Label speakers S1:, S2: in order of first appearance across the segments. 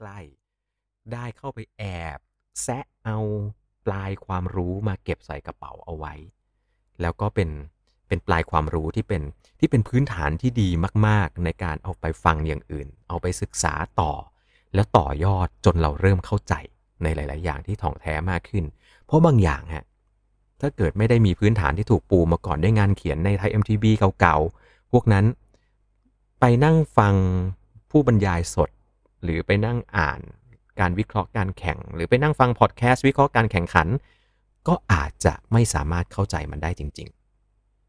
S1: ใกล้ ได้เข้าไปแอบแซะเอาปลายความรู้มาเก็บใส่กระเป๋าเอาไว้ แล้วก็เป็นเป็นปลายความรู้ที่เป็นที่เป็นพื้นฐานที่ดีมาก ๆ ในการเอาไปฟังอย่างอื่น เอาไปศึกษาต่อ แล้วต่อยอดจนเราเริ่มเข้าใจในหลาย ๆ อย่างที่ถ่องแท้มากขึ้น เพราะบางอย่างฮะถ้าเกิดไม่ได้มีพื้นฐานที่ถูกปูมาก่อนด้วยงานเขียนในไทย MTB เก่า ๆ พวกนั้น ไปนั่งฟังผู้บรรยายสด หรือไปนั่งอ่านการวิเคราะห์การแข่ง หรือไปนั่งฟังพอดแคสต์วิเคราะห์การแข่งขัน ก็อาจจะไม่สามารถเข้าใจมันได้จริง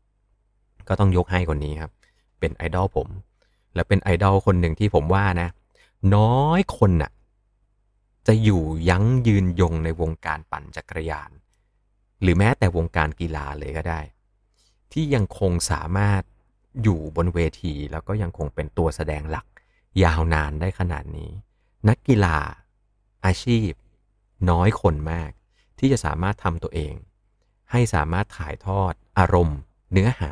S1: ๆ ก็ต้องยกให้คนนี้ครับ เป็นไอดอลผม และเป็นไอดอลคนหนึ่งที่ผมว่านะ น้อยคนน่ะ จะอยู่ยั้งยืนยงในวงการปั่นจักรยาน หรือแม้แต่วงการกีฬาเลยก็ได้ ที่ยังคงสามารถอยู่บนเวทีแล้วก็ยังคงเป็นตัวแสดงหลัก ยาวนานได้ขนาดนี้ นักกีฬา อาชีพ น้อยคนมาก ที่จะสามารถทำตัวเอง ให้สามารถถ่ายทอด อารมณ์ เนื้อหา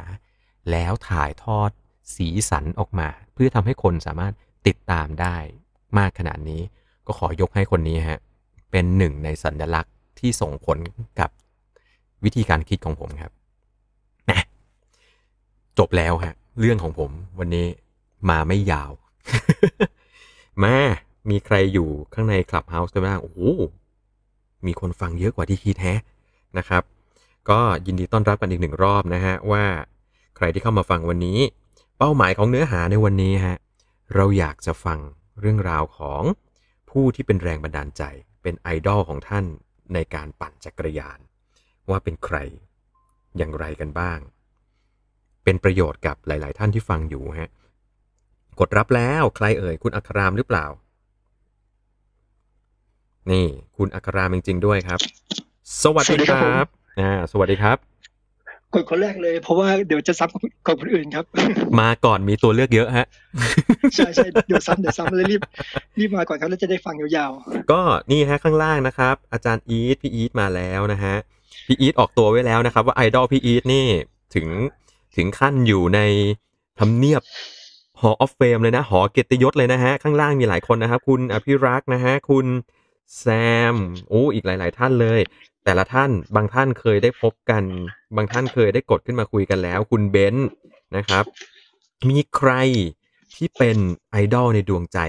S1: แล้วถ่ายทอด สีสันออกมา เพื่อทำให้คนสามารถติดตามได้มากขนาดนี้ ก็ขอยกให้คนนี้ฮะเป็นหนึ่งในสัญลักษณ์ที่ส่งผลกับวิธีการคิดของผมครับนะจบแล้วฮะเรื่องของผมวันนี้มาไม่ยาว มามีใครอยู่ข้างในคลับเฮาส์กันบ้าง โอ้โห มีคนฟังเยอะกว่าที่คิดแฮะนะครับ ก็ยินดีต้อนรับกันอีกหนึ่งรอบนะฮะ ว่าใครที่เข้ามาฟังวันนี้ เป้าหมายของเนื้อหาในวันนี้ฮะ เราอยากจะฟังเรื่องราวของผู้ที่เป็นแรงบันดาลใจ เป็นไอดอลของท่านในการปั่นจักรยาน ว่าเป็นใครอย่างไรกันบ้าง เป็นประโยชน์กับหลาย ๆ ท่านที่ฟังอยู่ฮะ กดรับแล้วใครเอ่ยคุณอัครามหรือเปล่า นี่ คุณอัครามจริงๆด้วยครับ สวัสดีครับอ่าสวัสดีครับ
S2: กดคนแรกเลยเพราะว่าเดี๋ยวจะซ้ำกับกับคนอื่นครับ
S1: มาก่อนมีตัวเลือกเยอะฮะ
S2: ใช่ใช่เดี๋ยวซ้ำเดี๋ยวซ้ำเลยรีบรีบมาก่อนครับแล้วจะได้ฟังยาว
S1: ก็นี่ฮะข้างล่างนะครับ อาจารย์อีทพี่อีทมาแล้วนะฮะพี่อีทออกตัวไว้แล้วนะครับ ว่าไอดอลพี่อีทนี่ถึงถึงขั้นอยู่ในทำเนียบ Hall of Fame เลยนะ หอเกียรติยศเลยนะฮะ ข้างล่างมีหลายคนนะครับ คุณอภิรักษ์นะฮะ คุณแซม โอ้ อีกหลาย ๆ ท่านเลย แต่ละท่าน บางท่านเคยได้พบกัน บางท่านเคยได้กดขึ้นมาคุยกันแล้ว คุณเบนซ์นะครับ มีใครที่เป็นไอดอลในดวงใจ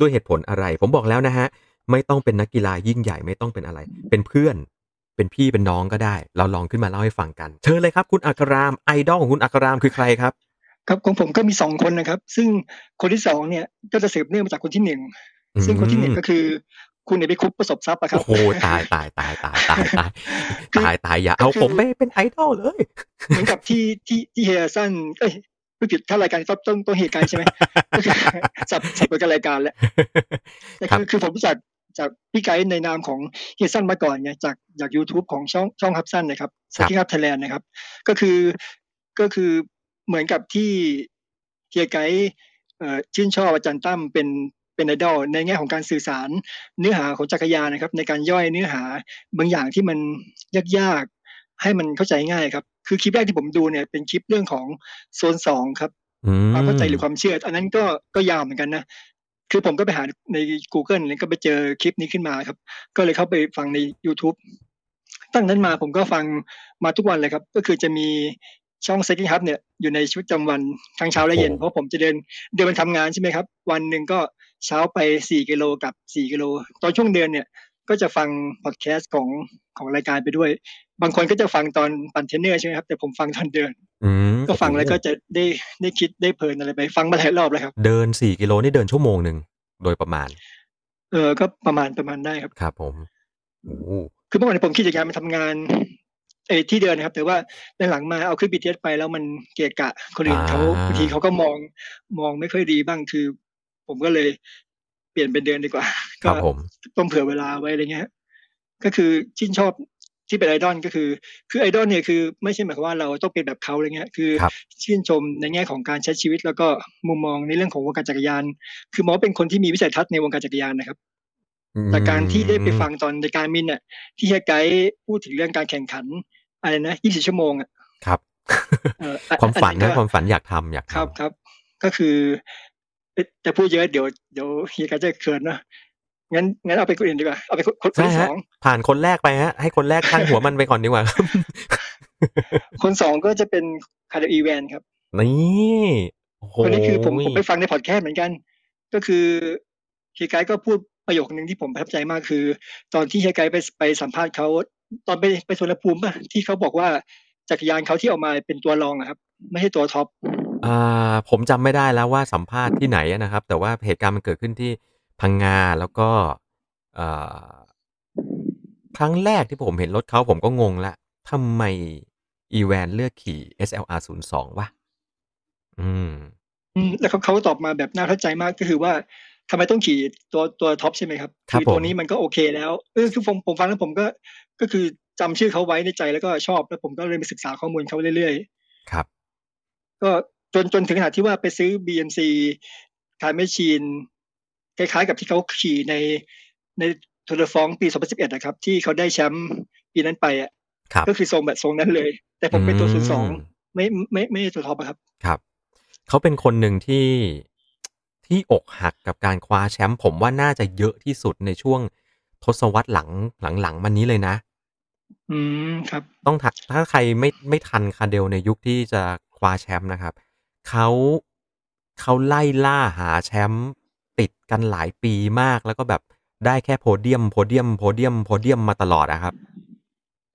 S1: ด้วยเหตุผลอะไร ผมบอกแล้วนะฮะ ไม่ต้องเป็นนักกีฬายิ่งใหญ่ไม่ต้องเป็นอะไร เป็นเพื่อน เป็นพี่เป็นน้องก็ได้ เราลองขึ้นมาเล่าให้ฟังกัน เชิญเลยครับ คุณอัคราม ไอดอลของคุณอัครามคือใครครับ
S2: ครับของผมก็มีสองคนนะครับ ซึ่งคนที่สองเนี่ยก็จะสืบเนื่องมาจากคนที่หนึ่งซึ่งคนที่หนึ่งก็คือคุณเอภิคุปประสบทรัพย์อะครับ
S1: โอ้โหตายตายตายตายตายตายตายตายอย่าเอาผมไปเป็นไอดอลเลย
S2: เหมือนกับที่ที่ที่เฮียสั้นเอ้ยไม่ผิดถ้ารายการต้องต้องต้องเหตุการณ์ใช่ไหมก็คือสับสับไปกับรายการแล้วแต่
S1: ครับ
S2: คือคือผมรู้จักจากพี่ไกด์ในนามของเฮียสั้นมาก่อนไงจากจาก YouTube ของช่องช่องฮับสั้นนะครับสกิฮับไทยแลนด์นะครับ ก็คือก็คือ เหมือนกับที่เฮียไกด์เอ่อชื่นชอบอาจารย์ตั้มเป็นเป็นไอดอลในแง่ของการสื่อสารเนื้อหาของจักรยานนะครับ ในการย่อยเนื้อหาบางอย่างที่มันยากๆให้มันเข้าใจง่ายครับ คือคลิปแรกที่ผมดูเนี่ยเป็นคลิปเรื่องของโซนสองครับ
S1: อืม
S2: ความเข้าใจหรือความเชื่อ อันนั้นก็ก็ยาวเหมือนกันนะคือผมก็ไปหาใน Google แล้วก็ไปเจอคลิปนี้ขึ้นมาครับ ก็เลยเข้าไปฟังใน YouTube ตั้งนั้นมาผมก็ฟังมาทุกวันเลยครับ ก็คือจะมี ช่อง Second Hub เนี่ยอยู่ในชีวิตประจำวันทั้งเช้าและเย็น
S1: โอ้
S2: เพราะผมจะเดินเดินไปทำงานใช่ไหมครับ วันหนึ่งก็เช้าไป 4 กิโลกับ4กิโล ตอนช่วงเดินเนี่ยก็จะฟังพอดแคสต์ของของรายการไปด้วย บางคนก็จะฟังตอนปั่นเทรนเนอร์ใช่ไหมครับ แต่ผมฟังตอนเดิน
S1: อืม
S2: ก็ฟังแล้วก็จะได้ได้คิดได้เพลินอะไรไป ฟังมาหลายรอบแล้วครับ
S1: เดินสี่กิโลนี่เดินชั่วโมงหนึ่งโดยประมาณ
S2: เออก็ประมาณประมาณได้ครับ
S1: ครับ ผมโอ้โห
S2: คือเมื่อวานนผมขี่จักรยานมาทำงานเออ ที่เดินนะครับ แต่ว่าหลังๆมาเอาขึ้นบีทีเอสไปแล้วมันเกะกะคนอื่นเขาบางทีเขาก็มองมองไม่ค่อยดีบ้างคือ ผมก็เลยเปลี่ยนเป็นเดินดีกว่า
S1: ค
S2: ก็
S1: รับผม
S2: ต้องเผื่อเวลาไว้อะไรเงี้ยฮะก็คือชื่นชอบที่เป็นไอดอลก็คือ คือไอดอลเนี่ยคือไม่ใช่หมายความว่าเราต้องเป็นแบบเขาอะไรเงี้ยคือ
S1: ครับ
S2: ชื่นชมในแง่ของการใช้ชีวิต แล้วก็มุมมองในเรื่องของวงการจักรยาน คือหมอเป็นคนที่มีวิสัยทัศน์ในวงการจักรยานนะครับแต่การที่ได้ไปฟังตอนในการมินเนี่ยที่เฮียไกด์พูดถึงเรื่องการแข่งขัน อะไรนะ24ชั่วโมงอะ
S1: ครับ
S2: เอออะ
S1: ความฝัน
S2: อันนั้
S1: นะ
S2: นก็
S1: ความฝันอยากทำอยาก
S2: ครับ
S1: ทำ
S2: ครับ ก็คือเอ๊ะแต่พูดเยอะเดี๋ยวเดี๋ยวเฮียกายจะเขินเนอะงั้นงั้นเอาไปคนอื่นดีกว่าเอาไปคนคนคน
S1: ใช่
S2: ที่ส
S1: ฮะ
S2: อง
S1: ผ่านคนแรกไปฮะ ให้คนแรกตั้งหัวมันไปก่อนดีกว่าครับ
S2: คนสองก็จะเป็นคาร์เดอีแวนครับ
S1: นี่โอ้โห
S2: คนนี้คือผมผมไปฟังในพอดแคสต์เหมือนกัน ก็คือเฮียไกด์ก็พูดประโยคนึงที่ผมประทับใจมากคือ ตอนที่เฮียไกด์ไปไปสัมภาษณ์เขา ตอนไปไปสวนภูมิป่ะที่เขาบอกว่าจักรยานเขาที่เออกมาเป็นตัวรองอะครับ ไม่ใช่ตัวท็อป
S1: อ่าผมจำไม่ได้แล้วว่าสัมภาษณ์ที่ไหนอะนะครับ แต่ว่าเหตุการณ์มันเกิดขึ้นที่พังงาแล้วก็เอ่อครั้งแรกที่ผมเห็นรถเขาผมก็งงละทำไมอีแวนเลือกขี่ SLR 0 2วะ อืม
S2: อืม แล้วเขาเขาตอบมาแบบน่าเข้าใจมากก็คือว่า ทำไมต้องขี่ตัวตัวท็อปใช่ไหมครับ
S1: ครับ
S2: ตัว
S1: ผม
S2: นี้มันก็โอเคแล้วเออคือผมผมฟังแล้วผมก็ก็คือจำชื่อเขาไว้ในใจแล้วก็ชอบแล้วผมก็เลยไปศึกษาข้อมูลเขาเรื่อย
S1: ครับ
S2: ๆก็จนจนถึงขนาดที่ว่าไปซื้อ BMC Teammachine คล้ายๆ กับที่เขาขี่ในในทัวร์ de ฟองปี 2011 นะครับ ที่เขาได้แชมป์ปีนั้นไปอะ
S1: ครับ
S2: ก็คือทรงแบบทรงนั้นเลย แต่ผมเป็นตัว
S1: อื
S2: ศูนย์สอง
S1: ม
S2: ไม่ไม่ไม่ใช่ตัวท็อปอะครับ
S1: ครับ เขาเป็นคนหนึ่งที่ ที่อกหักกับการคว้าแชมป์ผมว่าน่าจะเยอะที่สุดในช่วงทศวรรษหลังหลังๆมันนี้เลยนะ
S2: อืมครับ
S1: ต้องทัถ้าใครไม่ไม่ทันคาเดลในยุคที่จะคว้าแชมป์นะครับเขาเขาไล่ล่าหาแชมป์ติดกันหลายปีมากแล้วก็แบบได้แค่โพเดียมโพเดียมโพเดียมโพเดียมมาตลอดนะครับ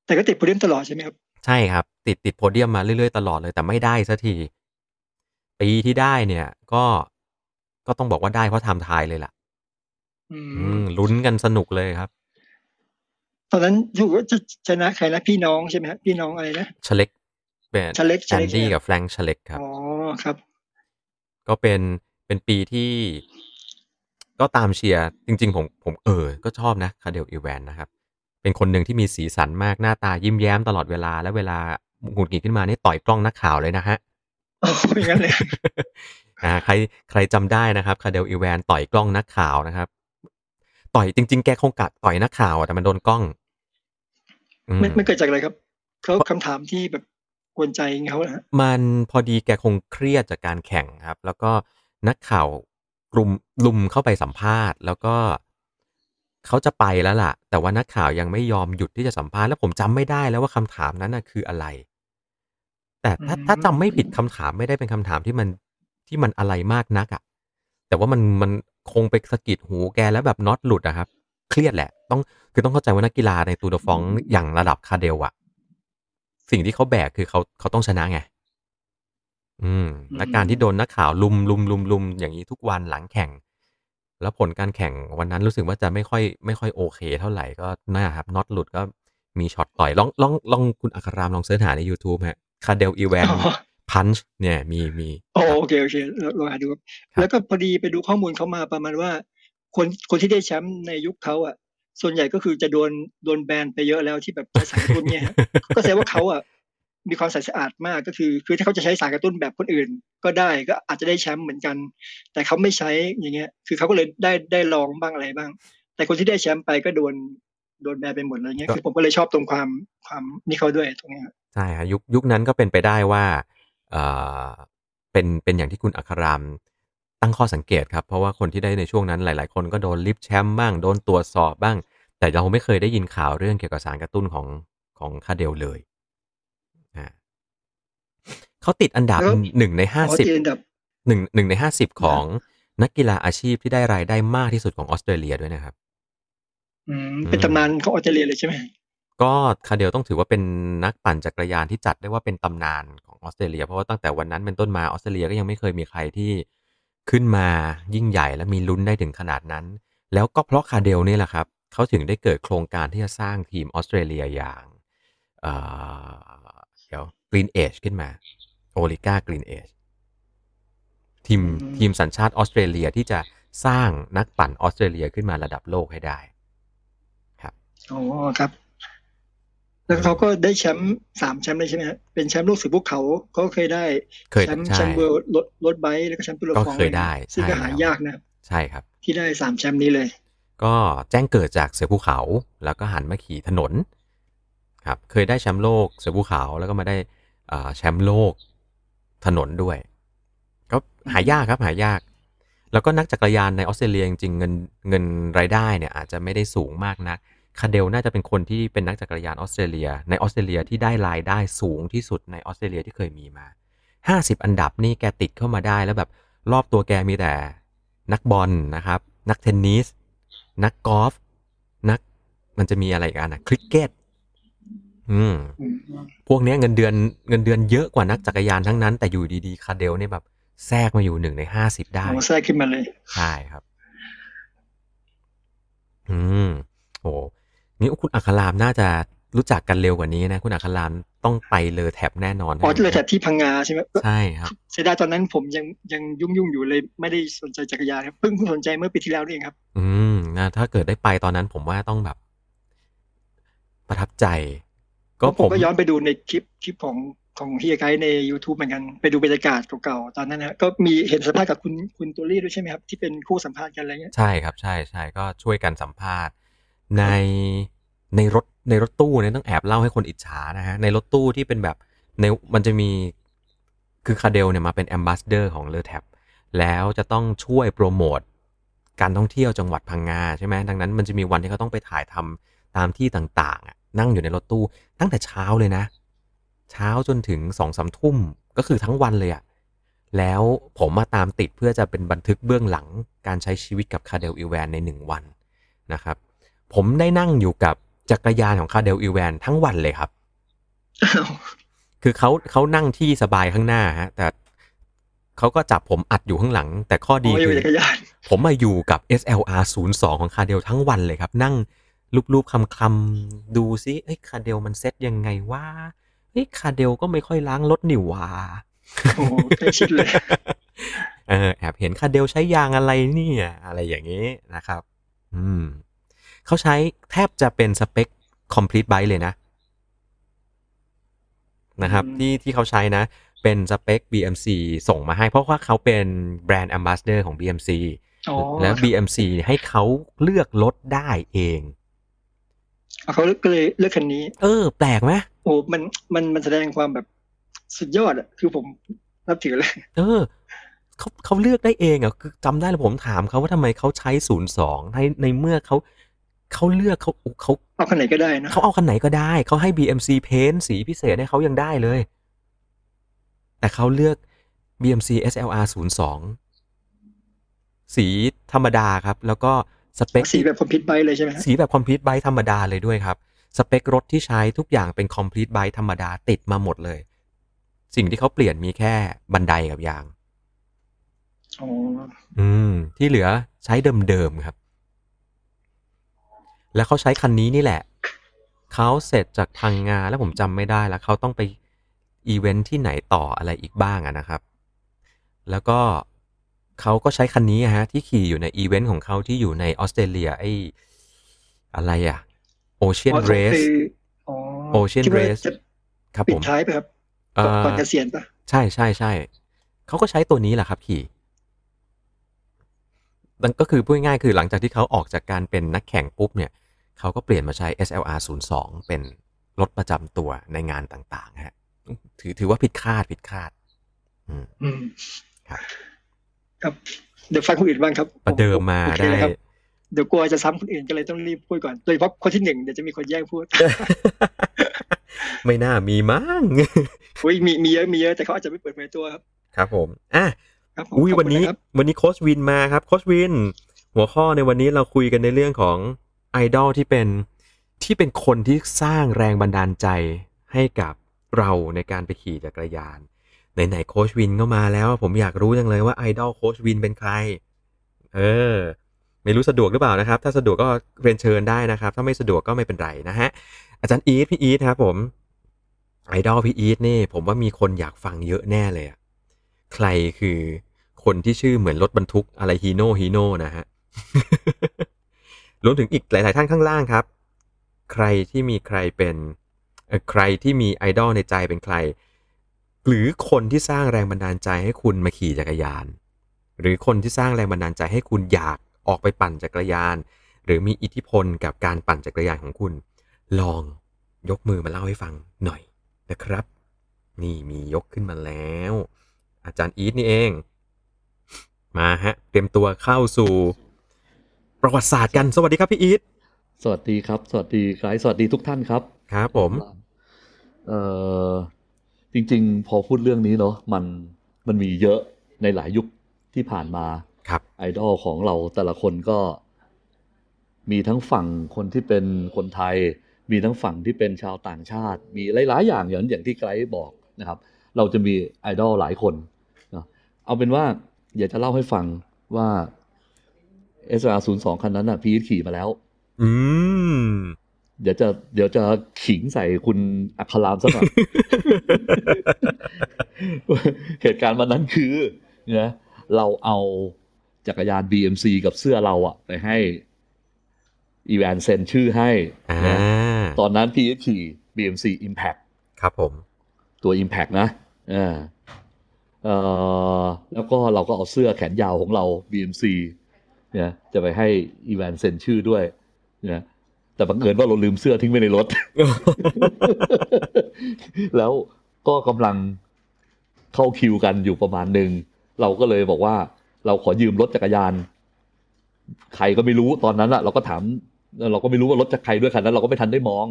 S2: แต่ก็ติดโพเดียมตลอดใช่ไหมครับ
S1: ใช่ครับ ติดติดโพเดียมมาเรื่อยๆตลอดเลยแต่ไม่ได้สักที ปีที่ได้เนี่ย ก็ ก็ต้องบอกว่าได้เพราะไทำทายเลยล่ะ
S2: อื
S1: อื
S2: ม
S1: มลุ้นกันสนุกเลยครับ
S2: ตอนนั้นถูกว่าจะชนะใครนะพี่น้องใช่ไหมครับพี่น้องอะไรนะ
S1: ชเล็กเป็น
S2: ชเล็กช
S1: แอ
S2: เล็
S1: น
S2: ก
S1: ดี้
S2: ใช่ไหม
S1: กับแฟรงค์ชเล็กครับ
S2: อ๋อครับ
S1: ก็เป็นเป็นปีที่ก็ตามเชียร์ จริง ๆ ผมผมเออ ก็ชอบนะคาเดลอีแวนนะครับ เป็นคนหนึ่งที่มีสีสันมากหน้าตายิ้มแย้มตลอดเวลา และเวลาหงุดหงิดขึ้นมานี่ต่อยกล้องนักข่าวเลยนะฮะ
S2: อ๋ออย่างนั้นเลย
S1: อ่าใครใครจำได้นะครับคาเดลอีแวนต่อยกล้องนักข่าวนะครับ ต่อยจริง ๆ แกคงกัดต่อยนักข่าวอะแต่มันโดนกล้องอืม
S2: ไม่ไม่เกิดจากอะไรครับเขาคำถามที่แบบกวนใจเขานะฮะ
S1: มันพอดีแกคงเครียดจากการแข่งครับ แล้วก็นักข่าวกลุ่มลุมเข้าไปสัมภาษณ์ แล้วก็เขาจะไปแล้วล่ะ แต่ว่านักข่าวยังไม่ยอมหยุดที่จะสัมภาษณ์แล้วผมจำไม่ได้แล้วว่าคำถามนั้นน่ะคืออะไร แต่ถ้าถ้าจำไม่ผิดคำถามไม่ได้เป็นคำถามที่มัน ที่มันอะไรมากนักอะแต่ว่ามันมันคงไปสะกิดหูแกแล้วแบบน็อตหลุดอะครับ เครียดแหละ ต้องคือต้องเข้าใจว่านักกีฬาในตูดฟองอย่างระดับคาเดลอะสิ่งที่เขาแบกคือเขาเขาต้องชนะไง อืมและการที่โดนนักข่าวรุมรุมรุมรุมอย่างนี้ทุกวันหลังแข่ง แล้วผลการแข่งวันนั้นรู้สึกว่าจะไม่ค่อย ไม่ค่อยโอเค เท่าไหร่ก็น่าครับน็อตหลุดก็มีช็อตต่อยลองลองลองคุณอัครรามลอง search หาใน YouTube ฮะ Cadel Evans อ๋
S2: อ
S1: punch เนี่ยมีมี
S2: โอโอเคโอเคเราเราหาดูครับ
S1: ครับ
S2: แล้วก็พอดีไปดูข้อมูลเขามาประมาณว่า คนคนที่ได้แชมป์ในยุคเขาอะ ส่วนใหญ่ก็คือจะโดนโดนแบนไปเยอะแล้วที่แบบใช้สารกระตุ้นเนี่ยฮะก็แสดงว่าเขาอะมีความใสสะอาดมากก็คือ คือถ้าเขาจะใช้สารกระตุ้นแบบคนอื่น ก็ได้ก็อาจจะได้แชมป์เหมือนกัน แต่เขาไม่ใช้อย่างเงี้ย คือเขาก็เลยได้ได้ลองบ้างอะไรบ้าง แต่คนที่ได้แชมป์ไปก็โดนโดนแบนไปหมดเลยเงี้ยคือผมก็เลยชอบตรงความความนี่เขาด้วยตรงเนี้ยครับ
S1: ใช่ฮะยุคยุคนั้นก็เป็นไปได้ว่า เอ่อเป็นเป็นอย่างที่คุณอัครรามตั้งข้อสังเกตครับ เพราะว่าคนที่ได้ในช่วงนั้นหลาย ๆ คนก็โดนลิฟต์แชมป์บ้างโดนตรวจสอบบ้าง แต่เราไม่เคยได้ยินข่าวเรื่องเกี่ยวกับสารกระตุ้นของของคาเดลเลยอ่าเขาติดอันดับ
S2: แล้ว
S1: หนึ่งในห้า
S2: อ๋อ
S1: สิบ
S2: ที่อันดับ
S1: หนึ่งหนึ่งในห้าสิบของนักกีฬาอาชีพที่ได้รายได้มากที่สุดของออสเตรเลียด้วยนะครับ
S2: อืมเป็นตำนานของออสเตรเลียเลยใช่ไหม
S1: ก็คาเดลต้องถือว่าเป็นนักปั่นจักรยานที่จัดได้ว่าเป็นตำนานของออสเตรเลีย เพราะว่าตั้งแต่วันนั้นเป็นต้นมาออสเตรเลียก็ยังไม่เคยมีใครที่ขึ้นมายิ่งใหญ่และมีลุ้นได้ถึงขนาดนั้น แล้วก็เพราะคาเดลนี่แหละครับเขาถึงได้เกิดโครงการที่จะสร้างทีมออสเตรเลียอย่างเอ่อเดี๋ยว GreenEDGE ขึ้นมา Orica GreenEDGE ทีม
S2: อืม
S1: ทีมสัญชาติออสเตรเลียที่จะสร้างนักปั่นออสเตรเลียขึ้นมาระดับโลกให้ได้ ครับ
S2: อ๋อครับ แล้วเขาก็ได้แชมป์สามแชมป์เลยใช่ไหมฮะเป็นแชมป์โลกสือภูเขาเขาเคยได้
S1: เคย
S2: แชมป์
S1: ใช่
S2: แชมป์เวิลด์รถรถไบค์แล้วก็แชมป์ตุล
S1: ก็
S2: ฟอง
S1: เคยได้
S2: ซึ่งก็
S1: ใช่
S2: หา
S1: แล้ว
S2: ยากนะครับ
S1: ใช่ครับ
S2: ที่ได้สามแชมป์นี้เลย
S1: ก็แจ้งเกิดจากเสือภูเขา แล้วก็หันมาขี่ถนนครับเคยได้แชมป์โลกเสือภูเขาแล้วก็มาได้อ่าแชมป์โลกถนนด้วยก็หายากครับหายาก แล้วก็นักจักรยานในออสเตรเลียจริงๆเงินเงินรายได้เนี่ยอาจจะไม่ได้สูงมากนัก คาเดลน่าจะเป็นคนที่เป็นนักจักรยานออสเตรเลีย ในออสเตรเลียที่ได้รายได้สูงที่สุดในออสเตรเลียที่เคยมีมา 50 อันดับนี่แกติดเข้ามาได้แล้วแบบรอบตัวแกมีแต่นักบอลนะครับ นักเทนนิส นักกอล์ฟนักมันจะมีอะไรอีกันนะคริกเก็ตอืม
S2: อืม
S1: พวกเนี้ยเงินเดือนเงินเดือนเยอะกว่านักจักรยานทั้งนั้น แต่อยู่ดีๆคาเดลเนี่ยแบบแทรกมาอยู่หนึ่งในห้าสิบได้
S2: โอ้แทรกขึ้นมาเลย
S1: ใช่ครับ อืมโห นี่คุณอัครามน่าจะรู้จักกันเร็วกว่านี้นะ คุณอัครามต้องไปเลอแท็บแน่นอน
S2: อ๋อเลยแถบที่พังงาใช่ไหม
S1: ใช่ครับ
S2: เสียดายตอนนั้นผมยังยังยุ่งยุ่งๆอยู่เลยไม่ได้สนใจจักรยานครับเพิ่งสนใจเมื่อปีที่แล้วนี่เองครับ
S1: อืมนะถ้าเกิดได้ไปตอนนั้นผมว่าต้องแบบ ประทับใจ ก็
S2: ก็ผ
S1: ผมม
S2: ก็ย้อนไปดูในคลิปคลิปของของเฮียไกด์ใน YouTube เหมือนกันไปดูบรรยากาศเก่าๆตอนนั้นนะก็มีเห็นสัมภาษณ์กับคุณคุณตัวลี่ด้วยใช่ไหมครับ ที่เป็นคู่สัมภาษณ์กันอะไรเงี้ย
S1: ใช่ครับใช่ใช่ก็ช่วยกันสัมภาษณ์ ในในรถในรถตู้เนี่ยต้องแอบเล่าให้คนอิจฉานะฮะในรถตู้ที่เป็นแบบในมันจะมีคือคาเดลเนี่ยมาเป็นแอมบาสเดอร์ของเลอแท็บแล้วจะต้องช่วยโปรโมทการท่องเที่ยวจังหวัดพังงาใช่ไหมดังนั้นมันจะมีวันที่เขาต้องไปถ่ายทำตามที่ต่างๆนั่งอยู่ในรถตู้ตั้งแต่เช้าเลยนะ เช้าจนถึงสองสามทุ่มก็คือทั้งวันเลยอะแล้วผมมาตามติดเพื่อจะเป็นบันทึกเบื้องหลังการใช้ชีวิตกับคาเดลอีแวนในหนึ่งวันนะครับ ผมได้นั่งอยู่กับจักรยานของคาเดลอีแวนทั้งวันเลยครับ คือเขาเขานั่งที่สบายข้างหน้าฮะ แต่เขาก็จับผมอัดอยู่ข้างหลัง แต่ข้อดี
S2: อ๋ออ
S1: คื
S2: ยู่
S1: อ
S2: จักรยาน
S1: ผมมาอยู่กับ SLR 02ของคาเดลทั้งวันเลยครับ นั่งรูปๆคำๆดูซิเอ้ยคาเดลมันเซ็ตยังไงว่าเฮ้ยคาเดลก็ไม่ค่อยล้างรถนี่หว่า
S2: โอ้โหใกล้ชิดเลย
S1: เออแอบเห็นคาเดลใช้ยางอะไรเนี่ย อะไรอย่างนี้นะครับ อืม เขาใช้แทบจะเป็นสเปค complete bike เลยนะ นะครับ
S2: อืม
S1: ที่ที่เขาใช้นะ เป็นสเปค BMC ส่งมาให้ เพราะว่าเขาเป็นแบรนด์ ambassador ของ BMC
S2: อ๋อ
S1: แล้ว BMC ให้เขาเลือกรถได้เอง
S2: เอาเขาก็เลยเลือกคันนี้
S1: เออ แปลกไหม
S2: โอ้มันมันมันแสดงความแบบสุดยอดอะคือผมนับถือเลย
S1: เออเขาเขาเลือกได้เองอะคือจำได้เลยผมถามเขาว่าทำไมเขาใช้ศูนย์สองในในเมื่อเขา เขาเลือกเขาเขา
S2: เอาคันไหนก็ได้นะ
S1: เขาเอาคันไหนก็ได้เขาให้ BMC เพ้นสีพิเศษให้เขายังได้เลย แต่เขาเลือก BMC SLR 02สีธรรมดาครับ แล้วก็สเปค
S2: สีแบบคอมพิวไบเลยใช่ไหมฮะ
S1: สีแบบคอมพลีทไบ e ธรรมดาเลยด้วยครับ สเปครถที่ใช้ทุกอย่างเป็นคอมพลีทไบ e ธรรมดาติดมาหมดเลย สิ่งที่เขาเปลี่ยนมีแค่บันไดกับยาง
S2: อ๋อ
S1: อืมที่เหลือใช้เดิมๆครับ แล้วเขาใช้คันนี้นี่แหละ เขาเสร็จจากพังงาแล้วผมจำไม่ได้แล้วเขาต้องไปอีเวนท์ที่ไหนต่ออะไรอีกบ้างอะนะครับ แล้วก็เขาก็ใช้คันนี้อะฮะที่ขี่อยู่ในอีเวนต์ของเขาที่อยู่ในออสเตรเลียไอ้อะไรอะโอเชียน
S2: อ๋อ
S1: เรส
S2: คืออ๋อ
S1: Ocean
S2: ที่ว่า
S1: Race
S2: จะ
S1: ครับ
S2: ปิ
S1: ผ
S2: ด
S1: ม
S2: ท้ายไปครับ
S1: เอ่
S2: ก่อน
S1: อ
S2: ก่อนเกษียณปะ
S1: ใช่ใช่ใช่เขาก็ใช้ตัวนี้แหละครับขี่นั่นก็คือพูดง่ายๆคือหลังจากที่เขาออกจากการเป็นนักแข่งปุ๊บเนี่ย เขาก็เปลี่ยนมาใช้ SLR 02เป็นรถประจำตัวในงานต่างๆฮะถือถือว่าผิดคาดผิดคาด อืม
S2: อืม
S1: ครับ
S2: ครับ เดี๋ยวฟังคนอื่นบ้างครับ
S1: ประเดิมมา
S2: โอเค
S1: ได้
S2: เลยครับเดี๋ยวกลัวจะซ้ำคนอื่นก็เลยต้องรีบพูดก่อนโดยเฉพาะคนที่หนึ่งเดี๋ยวจะมีคนแย่งพูด
S1: ไม่น่ามีมั้ง
S2: อุ้ยมีมีเยอะมีเยอะแต่เขาอาจจะไม่เปิดเผยตัวครับ
S1: ครับผมอะ
S2: ครับผม
S1: อุ้ย
S2: ขบ
S1: วัน
S2: คุณ
S1: นี้ะ
S2: ครับ
S1: วันนี้โคชวินมาครับโคชวิน หัวข้อในวันนี้เราคุยกันในเรื่องของ ไอดอลที่เป็นที่เป็นคนที่สร้างแรงบันดาลใจให้กับเราในการไปขี่จักรยานไหนๆโค้ชวินก็มาแล้ว ผมอยากรู้จังเลยว่าไอดอลโค้ชวินเป็นใคร เออ ไม่รู้สะดวกหรือเปล่านะครับ ถ้าสะดวกก็เรียนเชิญได้นะครับ ถ้าไม่สะดวกก็ไม่เป็นไรนะฮะ อาจารย์อีทพี่อีทครับผมไอดอลพี่อีทนี่ผมว่ามีคนอยากฟังเยอะแน่เลยอะใครคือคนที่ชื่อเหมือนรถบรรทุกอะไรฮีโน่ฮีโน่นะฮะ รวมถึงอีกหลาย ๆ ท่านข้างล่างครับ ใครที่มีใครเป็นใครที่มีไอดอลในใจเป็นใคร หรือคนที่สร้างแรงบันดาลใจให้คุณมาขี่จักรยาน หรือคนที่สร้างแรงบันดาลใจให้คุณอยากออกไปปั่นจักรยาน หรือมีอิทธิพลกับการปั่นจักรยานของคุณ ลองยกมือมาเล่าให้ฟังหน่อยนะครับ นี่มียกขึ้นมาแล้ว อาจารย์อีทนี่เอง มาฮะ เตรียมตัวเข้าสู่ ประวัติศาสตร์กัน สวัสดีครับพี่อีท
S3: สวัสดีครับ สวัสดีไกด์สวัสดีทุกท่านครับ
S1: ครับผม
S3: เอ่อ จริง ๆ พอพูดเรื่องนี้เนาะมันมันมีเยอะในหลายยุคที่ผ่านมา
S1: ครับ
S3: ไอดอลของเราแต่ละคนก็ มีทั้งฝั่งคนที่เป็นคนไทย มีทั้งฝั่งที่เป็นชาวต่างชาติ มีหลาย ๆ อย่างอย่างอย่างที่ไกด์บอกนะครับ เราจะมีไอดอลหลายคนเนาะเอาเป็นว่าอยากจะเล่าให้ฟังว่า s r 0 2 คันนั้นอะพีทขี่มาแล้ว
S1: อืม
S3: เดี๋ยวจะเดี๋ยวจะขิงใส่คุณอัครามสักหน่อยเหตุการณ์วันนั้นคือนะเราเอาจักรยาน BMC กับเสื้อเราอะไปให้อีแวนเซ็นชื่อให้
S1: อ่า
S3: นะตอนนั้นพี่ขี่ BMC Impact
S1: ครับผม
S3: ตัว Impact นะอ่าเอ่อแล้วก็เราก็เอาเสื้อแขนยาวของเรา BMC เนี่ยจะไปให้อีแวนเซ็นชื่อด้วยเนี่ยแต่บังเอิญว่าเราลืมเสื้อทิ้งไว้ในรถ แล้วก็กำลังเข้าคิวกันอยู่ประมาณหนึ่ง เราก็เลยบอกว่า เราขอยืมรถจักรยาน ใครก็ไม่รู้ตอนนั้นอะเราก็ถาม เราก็ไม่รู้ว่ารถจากใครด้วยคันนั้น เราก็ไม่ทันได้มอง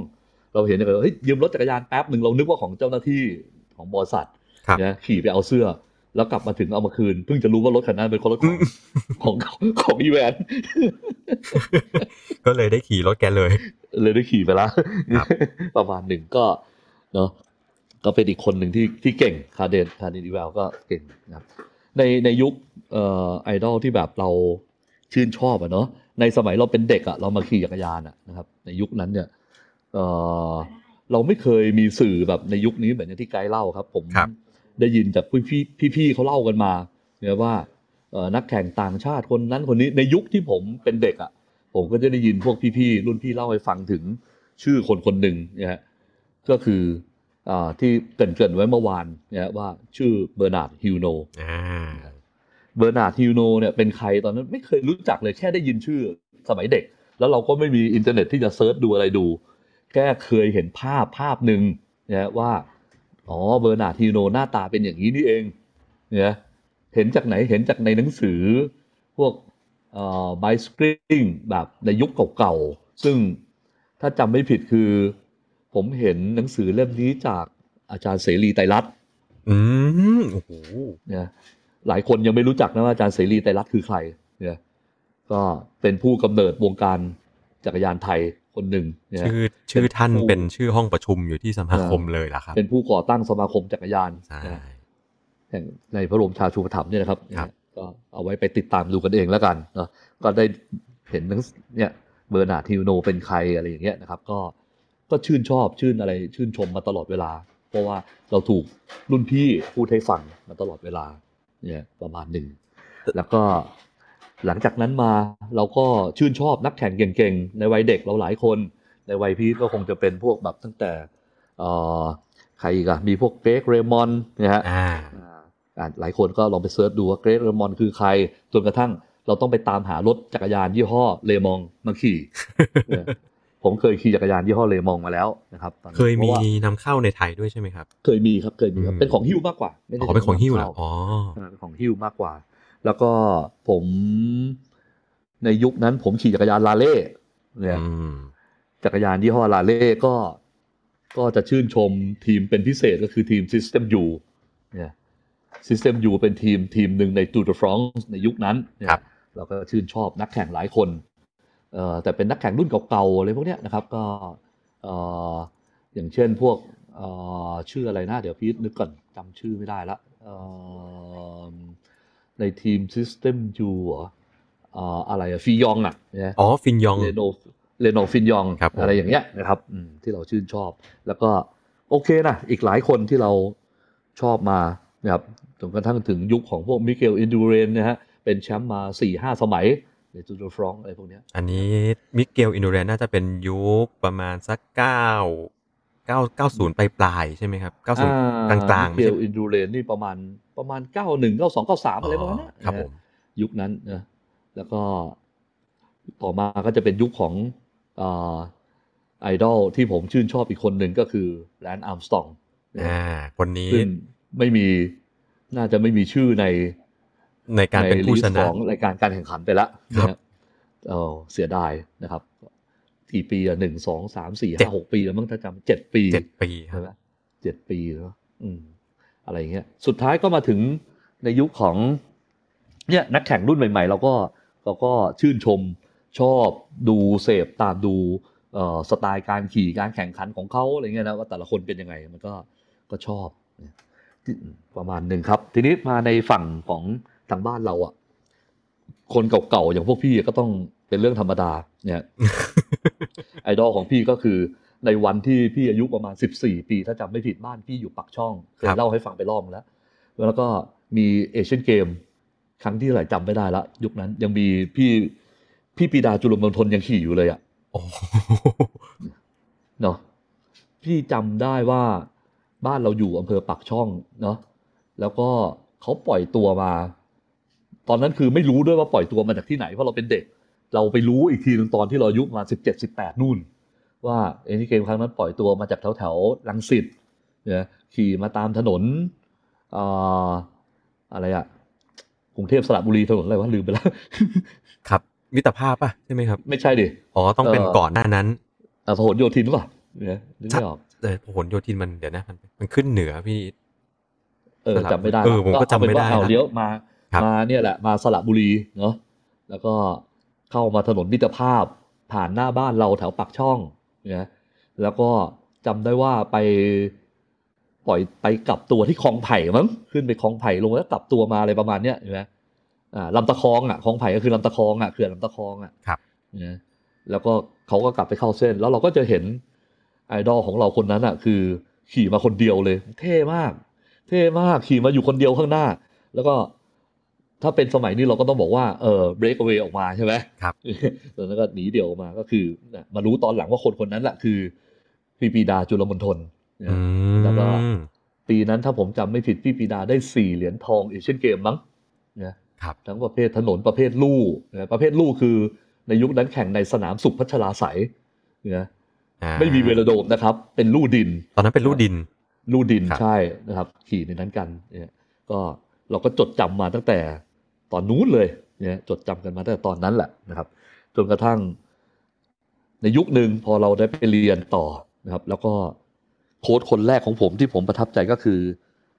S3: เราเห็นเลยเฮ้ยยืมรถจักรยานแป๊บหนึ่งเรานึกว่าของเจ้าหน้าที่ของบริษัท
S1: ครับ
S3: เนี่ยขี่ไปเอาเสื้อ แล้วกลับมาถึงเอามาคืน เพิ่งจะรู้ว่ารถคันนั้นเป็นคนรถของของของอีแวน
S1: ก็เลยได้ขี่รถแกเลย
S3: เลยได้ขี่ไปแล้ว
S1: ครับ
S3: ประมาณหนึ่งก็เนาะก็เป็นอีกคนหนึ่งที่ที่เก่งคาเดนคาเดนดีเวลก็เก่งนะครับในในยุคเอ่อไอดอลที่แบบเราชื่นชอบอะเนาะในสมัยเราเป็นเด็กอะเรามาขี่จักรยานอะนะครับ ในยุคนั้นเนี่ยเอ่อเราไม่เคยมีสื่อแบบในยุคนี้เหมือนอย่างที่ไกด์เล่าครับ ผม
S1: ครับ
S3: ได้ยินจากพี่พี่พี่ๆเขาเล่ากันมาเนี่ยว่าเอ่อนักแข่งต่างชาติคนนั้นคนนี้ในยุคที่ผมเป็นเด็กอะผมก็จะได้ยินพวกพี่ๆรุ่นพี่เล่าให้ฟังถึงชื่อคนคนหนึ่งนะฮะก็คืออ่าที่เกริ่นเกริ่นๆไว้เมื่อวานนะฮะว่าชื่อเบอร์นาร์ดฮิวโน
S1: อ่า
S3: เบอร์นาร์ดฮิวโนเนี่ยเป็นใครตอนนั้นไม่เคยรู้จักเลยแค่ได้ยินชื่อสมัยเด็ก แล้วเราก็ไม่มีอินเทอร์เน็ตที่จะ search ดูอะไรดู แค่เคยเห็นภาพภาพหนึ่งนะว่า อ๋อเบอร์นาร์ดฮิวโนหน้าตาเป็นอย่างนี้นี่เองเนี่ยเห็นจากไหนเห็นจากในหนังสือพวกเอ่อไบสกริงแบบในยุคเก่าๆ ซึ่งถ้าจำไม่ผิดคือ ผมเห็นหนังสือเล่มนี้จากอาจารย์เสรีไตรรัตน์
S1: อืมโอ้โห
S3: เนี่ยหลายคนยังไม่รู้จักนะว่าอาจารย์เสรีไตรรัตน์คือใครเนี่ยก็เป็นผู้กำเนิดวงการจักรยานไทย คนหนึ่งเนี่ย
S1: ชื่อชื่อท่าน
S3: เป็นผู้
S1: เป็นชื่อห้องประชุมอยู่ที่สมาคมเลยล่ะครับ
S3: เป็นผู้ก่อตั้งสมาคมจักรยาน
S1: ใช่
S3: นะแห่งในพระบรมราชูปถัมภ์เนี่ยนะครับ
S1: ครับ
S3: ก็เอาไว้ไปติดตามดูกันเองแล้วกันเนาะก็ได้เห็นหนังเนี่ยเบอร์นาร์ดฮิวโนเป็นใครอะไรอย่างเงี้ยนะครับ ก็ก็ชื่นชอบชื่นอะไรชื่นชมมาตลอดเวลา เพราะว่าเราถูกรุ่นพี่พูดให้ฟังมาตลอดเวลาเนี่ยประมาณหนึ่งแล้วก็ หลังจากนั้นมาเราก็ชื่นชอบนักแข่งเก่งๆ ในวัยเด็กเราหลายคน ในวัยพีทก็คงจะเป็นพวกแบบตั้งแต่เอ่อใครอีกอะมีพวกเกรกเรมอนนะฮะ
S1: อ่า
S3: อ่าอ่าหลายคนก็ลองไปเสิร์ชดูว่าเกรกเรมอนคือใคร จนกระทั่งเราต้องไปตามหารถจักรยานยี่ห้อเลมองมาขี่เนี่ยผมเคยขี่จักรยานยี่ห้อเลมองมาแล้วนะครับตอนนั้น
S1: เคย
S3: พ
S1: มี
S3: ราะว่านำ
S1: เข้าในไทยด้วยใช่ไหมครับ
S3: เคยมีครับเคยมีครับ
S1: อืม
S3: เป็นของฮิ้วมากกว่าไม่ได้
S1: อ๋อเป็นของหิ้วเหรอำ
S3: เข้า
S1: อ๋อ
S3: อ่าเป็นของฮิ้วมากกว่า แล้วก็ผมในยุคนั้นผมขี่จักรยานลาเล่เนี่ย
S1: อืม
S3: จักรยานยี่ห้อลาเล่ก็ก็จะชื่นชมทีมเป็นพิเศษก็คือทีม System U เนี่ย System U เป็นทีมทีมหนึ่งใน Tour de France ในยุคนั้นเนี่ย
S1: ครับ
S3: เราก็ชื่นชอบนักแข่งหลายคนเอ่อแต่เป็นนักแข่งรุ่นเก่าๆอะไรพวกเนี้ยนะครับ ก็เอ่ออย่างเช่นพวกเอ่อชื่ออะไรนะ เดี๋ยวพีทนึกก่อนจำชื่อไม่ได้ละเอ่อ ในทีม System U เหรอเอ่ออะไรอะฟียองอะเนี่ย
S1: อ๋อฟินยอง
S3: เรโนเรโนฟินยอง
S1: ครับผม
S3: อะไรอย่างเงี้ยนะครับอืมที่เราชื่นชอบ แล้วก็โอเคนะอีกหลายคนที่เราชอบมานะครับจนกระทั่งถึงยุคของพวกมิเกลอินดูเรนนะฮะเป็นแชมป์มา4ี่ห้าสมัยในจูดฟรองอะไรพวกเนี้ย
S1: อันนี้มิเกลอินโดเรนน่าจะเป็นยุคประมาณสักเก้า เก้าเก้าศูนย์ปลายปลายๆใช่ไหมครับเก้าศูนย์กลางกลางๆ
S3: มิ
S1: ไม่
S3: เก
S1: ใช่
S3: ลอินดูเรนนี่ประมาณประมาณ91 92 93อะไรประมาณเนี้ย
S1: ครับ
S3: นะ
S1: ผ
S3: ฮะ
S1: ม
S3: ยุคนั้นนะแล้วก็ต่อมาก็จะเป็นยุคของไอดอลที่ผมชื่นชอบอีกคนหนึ่งก็คือแลนด์อาร์มสตอง
S1: อ่าคนนี้
S3: ซึ่งไม่มีน่าจะไม่มีชื่อใน
S1: ในการเป็นผู้ช
S3: ลิสต์
S1: นะ
S3: ของรายการการแข่งขันไปแล้ว
S1: ครับ
S3: นะฮะเออเสียดายนะครับ กี่ปีอะหนึ่งสองสามสี่
S1: เจ็ด
S3: ห้าหกปีแล้วมั้งถ้าจำเจ็ดปี
S1: เจ็ดปีครั
S3: ใช่
S1: บ
S3: ไหมเจ็ดปีแล้วอืมอะไรอย่างเงี้ยสุดท้ายก็มาถึงในยุคของเนี่ยนักแข่งรุ่นใหม่ ๆ เราก็เราก็ชื่นชมชอบดูเสพตามดูเอ่อสไตล์การขี่การแข่งขันของเขาอะไรเงี้ยนะว่าแต่ละคนเป็นยังไงมันก็ก็ชอบเนี่ยที่ประมาณหนึ่งครับ ทีนี้มาในฝั่งของทางบ้านเราอะ คนเก่าๆอย่างพวกพี่ก็ต้อง เป็นเรื่องธรรมดาเนี่ยไอดอลของพี่ก็คือในวันที่พี่อายุประมาณ 14 ปีถ้าจำไม่ผิดบ้านพี่อยู่ปักช่องเคย
S1: ครับ
S3: เล่าให้ฟังไปรอบนึงแล้ว แล้วก็มีเอเชียนเกม ครั้งที่เท่าไหร่จำไม่ได้ละ ยุคนั้นยังมีพี่พี่ปีดาจุลมนทนยังขี่อยู่เลยอะ
S1: โอ้โห
S3: เนาะพี่จำได้ว่าบ้านเราอยู่อำเภอปักช่องเนาะแล้วก็เขาปล่อยตัวมา ตอนนั้นคือไม่รู้ด้วยว่าปล่อยตัวมาจากที่ไหนเพราะเราเป็นเด็ก เราไปรู้อีกทีหนึงตอนที่เราอายุประมาสิบเจ็ดสิบแปดนู่น ว่าเอนี่เกมครั้งนั้นปล่อยตัวมาจากแถวแถวๆลังสิตเนี่ยขี่มาตามถนนอ่าอะไรอะกรุงเทพสระบุรีถนนอะไรวะลืมไปแล้ว
S1: ครับมิตรภาพป่ะใช่ไหมครับ
S3: ไม่ใช่ดิ
S1: อ๋อต้องเป็น
S3: เอ่อ
S1: ก่อนหน้านั้น
S3: อ่าพหลโยธินหรือเปล่าเนี่ยนึกไม่ออก
S1: แต่พหลโยธินมันเดี๋ยวนะมันมันขึ้นเหนือพี่
S3: เออ
S1: สระ
S3: จำไม่ได้
S1: เออผมก็จำไม่ได้
S3: เอาเป็นว่าเอา
S1: นะ
S3: เลี้ยวมา
S1: ครับ
S3: มาเนี่ยแหละมาสระบุรีเนาะแล้วก็ เข้ามาถนนมิตรภาพ ผ่านหน้าบ้านเราแถวปากช่องเนี่ยแล้วก็จำได้ว่าไปปล่อยไปกลับตัวที่คลองไผ่มั้งขึ้นไปคลองไผ่ลงแล้วกลับตัวมาอะไรประมาณเนี้ยเห็นไหมอ่าลำตะคองอะคลองไผ่ก็คือลำตะคองอะเขื่อนลำตะคองอะ
S1: ครับ
S3: นะแล้วก็เขาก็กลับไปเข้าเส้น แล้วเราก็จะเห็นไอดอลของเราคนนั้นอะ คือขี่มาคนเดียวเลย เท่มาก เท่มากขี่มาอยู่คนเดียวข้างหน้า แล้วก็ ถ้าเป็นสมัยนี้เราก็ต้องบอกว่าเออ break away ออกมาใช่ไหม
S1: ครับ
S3: ตอนนั้นก็หนีเดี่ยวออกมาก็คือน่ะมารู้ตอนหลังว่าคนคนนั้นแหละคือพี่ปีดาจุลมนทนนะ
S1: อืม
S3: แล้วก็ปีนั้นถ้าผมจำไม่ผิดพี่ปีดาได้สี่เหรียญทองเอเชียนเกมมั้งนะครับทั้งประเภทถนนประเภทลู่นะประเภทลู่คือในยุคนั้นแข่งในสนามสุขพัชราไสยนะ
S1: อ่า
S3: ไม่มีเวลโดมนะครับ เป็นลู่ดิน
S1: ตอนนั้นเป็นลู่ดิน
S3: ลู่ดิน
S1: ครับ
S3: ใช่นะครับ ขี่ในนั้นกันเนี่ยก็เราก็จดจำมาตั้งแต่ต อนนู้นเลยเนี่ยจดจำกันมาตั้งแต่ตอนนั้นแหละนะครับจนกระทั่งในยุคหนึ่งพอเราได้ไปเรียนต่อนะครับ แล้วก็โค้ชคนแรกของผมที่ผมประทับใจก็คือ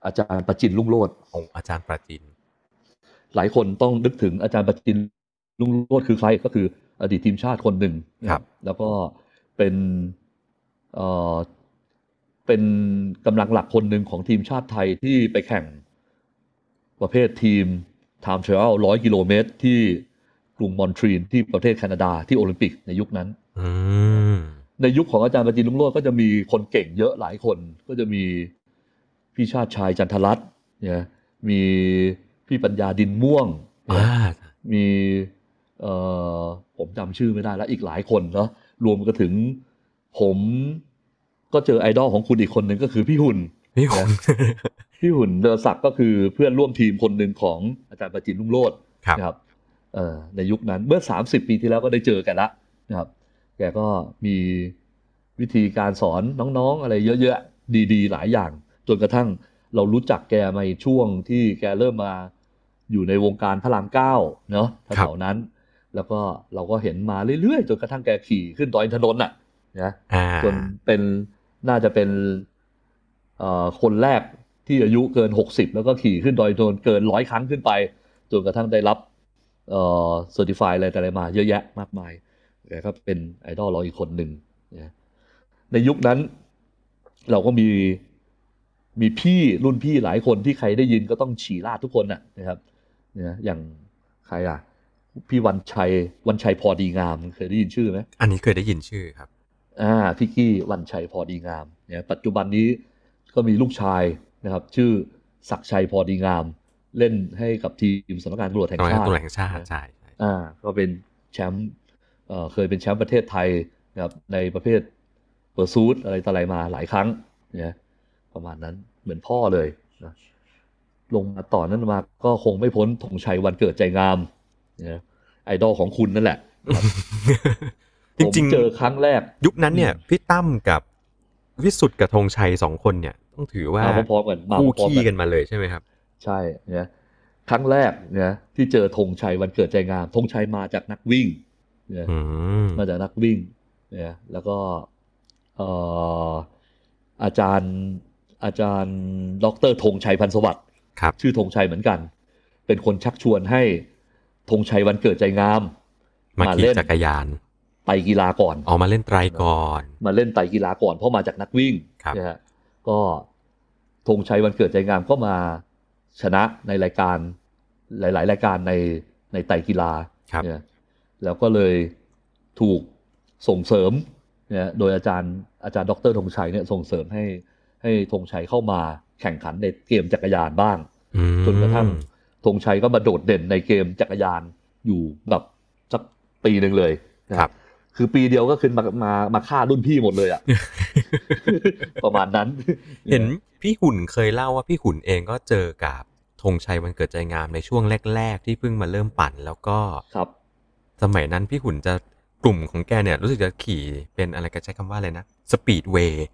S3: อาจารย์ประจินรุ่งโรจน์
S1: องค์อาจารย์ประจิน
S3: หลายคนต้องนึกถึงอาจารย์ประจินรุ่งโรจน์คือใครก็คือ อดีตทีมชาติคนหนึ่งนะครับ แล้วก็เป็นเอ่อเป็นกำลังหลักคนหนึ่งของทีมชาติไทยที่ไปแข่งประเภททีม Time Trial ร้อยกิโลเมตรที่กรุงมอนทรีนที่ประเทศแคนาดาที่โอลิมปิกในยุคนั้น
S1: อืม
S3: ในยุคของอาจารย์ประจินลุงโรจน์ก็จะมีคนเก่งเยอะหลายคน ก็จะมีพี่ชาติชายจันทรัตน์เนี่ยมีพี่ปัญญาดินม่วง
S1: อ่า
S3: มีเอ่อผมจำชื่อไม่ได้แล้วอีกหลายคนเนาะรวมก็ถึงผมก็เจอไอดอลของคุณอีกคนหนึ่งก็คือพี่หุ่น
S1: พี่คุณ
S3: พี่หุ่นเดอศักดิ์ก็คือเพื่อนร่วมทีมคนหนึ่งของอาจารย์ประจินรุ่งโรจน์
S1: ครับ
S3: นะครับเอ่อในยุคนั้นเมื่อ 30 ปีที่แล้วก็ได้เจอกันละนะครับ แกก็มีวิธีการสอนน้องๆ อะไรเยอะๆ ดีๆ หลายอย่าง จนกระทั่งเรารู้จักแกมาในช่วงที่แกเริ่มมาอยู่ในวงการพระรามเก้าเนาะแถวๆนั้น แล้วก็เราก็เห็นมาเรื่อยๆ จนกระทั่งแกขี่ขึ้นดอยอินทนนท์น่ะนะ
S1: อ่า
S3: จนเป็นน่าจะเป็นเอ่อคนแรก ที่อายุเกิน 60 แล้วก็ขี่ขึ้นดอยอินทนนท์เกินร้อยครั้งขึ้นไปจนกระทั่งได้รับเอ่อ certify อะไรแต่อะไรมาเยอะแยะมากมายแกก็เป็นไอดอลเราอีกคนหนึ่งนะในยุคนั้นเราก็มีมีพี่รุ่นพี่หลายคนที่ใครได้ยินก็ต้องฉี่ลาดทุกคนน่ะนะครับเนี่ยอย่างใครอะพี่วันชัยวันชัยพอดีงามเคยได้ยินชื่อไหม
S1: อันนี้เคยได้ยินชื่อครับ
S3: อ่าพี่กี้วันชัยพอดีงามเนี่ยปัจจุบันนี้ก็มีลูกชาย นะครับ ชื่อศักดิ์ชัยพอดีงาม เล่นให้กับทีมสำนักงานตำรวจแห่ง
S1: น้อย
S3: ชาติ
S1: ตัวแห่งชาติใช่ใช่
S3: อ่าก็เป็นแชมป์เอ่อเคยเป็นแชมป์ประเทศไทยนะครับในประเภทเปอร์ซูดอะไรต่ออะไรมาหลายครั้งเนี่ยประมาณนั้นเหมือนพ่อเลยนะลงมาต่อนั้นมาก็คงไม่พ้นธงชัยวันเกิดใจงามเนี่ยไอดอลของคุณนั่นแหละ
S1: จริง
S3: ผมเจอครั้งแรก
S1: ๆยุคนั้นเนี่ย พี่ตั้มกับวิสุทธ์กับธงชัยสองคนเนี่ย ต้องถือว่า
S3: มาพร้อมๆกันมา
S1: คู่
S3: พร้อม
S1: ขี้
S3: ๆ
S1: กันมาเลยใช่ไหมครับ
S3: ใช่เนี่ยครั้งแรกเนี่ยที่เจอธงชัยวันเกิดใจงามธงชัยมาจากนักวิ่งเนี่ย
S1: อืม
S3: มาจากนักวิ่งเนี่ยแล้วก็เอ่ออาจารย์อาจารย์ ดรธงชัยพันธ์สวัสดิ์
S1: ครับ
S3: ชื่อธงชัยเหมือนกัน เป็นคนชักชวนให้ธงชัยวันเกิดใจงาม
S1: มา
S3: มา
S1: ขี่
S3: เล่น
S1: จักรยาน
S3: ไปกีฬาก่อน
S1: ออกมาเล่นไตรก่อน
S3: มาเล่นไตรกีฬาก่อนเพราะมาจากนักวิ่ง
S1: ครับ
S3: นะฮะ ก็ธงชัยวันเกิดใจงามก็มาชนะในรายการหลาย ๆ รายการในในไตรกีฬา
S1: ครับ
S3: เนี่ยแล้วก็เลยถูกส่งเสริมเนี่ยโดยอาจารย์อาจารย์ดรธงชัยเนี่ยส่งเสริมให้ให้ธงชัยเข้ามาแข่งขันในเกมจักรยานบ้าง
S1: อืม
S3: จนกระทั่งธงชัยก็มาโดดเด่นในเกมจักรยานอยู่แบบสักปีหนึ่งเลยนะครับ คือปีเดียวก็ขึ้นมามามาฆ่ารุ่นพี่หมดเลยอะ ประมาณนั้น
S1: เห็นพี่หุ่นเคยเล่าว่าพี่หุ่นเองก็เจอกับธงชัยวันเกิดใจงามในช่วงแรก ๆ ที่เพิ่งมาเริ่มปั่นแล้วก็
S3: ครับ
S1: สมัยนั้นพี่หุ่นจะกลุ่มของแกเนี่ย รู้สึกจะขี่เป็นอะไรกันใช้คำว่าอะไรนะ Speedway